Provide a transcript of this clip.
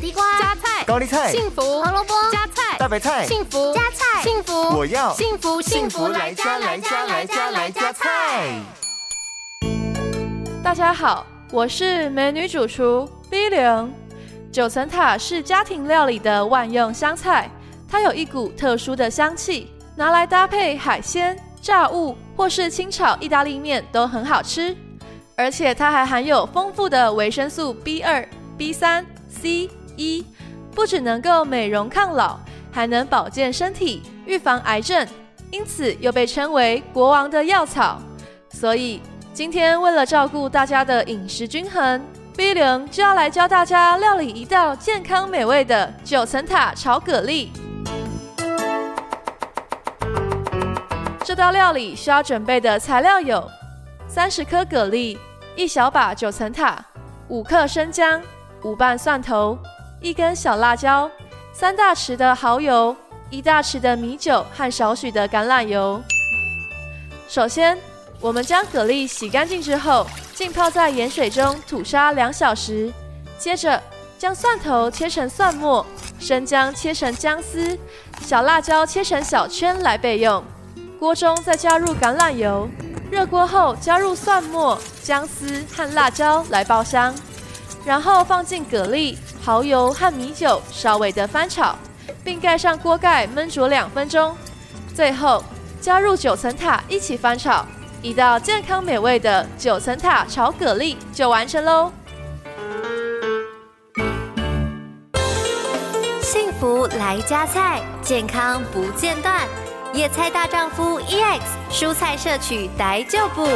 地瓜、加菜、高丽菜、幸福、胡萝卜、加菜、大白菜、幸福、加菜、幸福，我要幸福幸福来加来加来加来加菜。大家好，我是美女主厨 B 零。九层塔是家庭料理的万用香菜，它有一股特殊的香气，拿来搭配海鲜、炸物或是清炒意大利面都很好吃。而且它还含有丰富的维生素 B 二、B 三、C、一不只能够美容抗老，还能保健身体、预防癌症，因此又被称为国王的药草。所以今天为了照顾大家的饮食均衡。B 零就要来教大家料理一道健康美味的九层塔炒蛤蜊。这道料理需要准备的材料有：三十颗蛤蜊、一小把九层塔、五克生姜、五瓣蒜头、一根小辣椒、三大匙的蚝油、一大匙的米酒和少许的橄榄油。首先，我们将蛤蜊洗干净之后，浸泡在盐水中吐沙两小时。接着，将蒜头切成蒜末，生姜切成姜丝，小辣椒切成小圈来备用。锅中再加入橄榄油，热锅后加入蒜末、姜丝和辣椒来爆香，然后放进蛤蜊、蚝油和米酒，稍微的翻炒，并盖上锅盖焖煮两分钟。最后加入九层塔一起翻炒。一道健康美味的九层塔炒蛤蜊就完成喽！幸福来加菜，健康不间断。野菜大丈夫 EX，蔬菜摄取逮就补。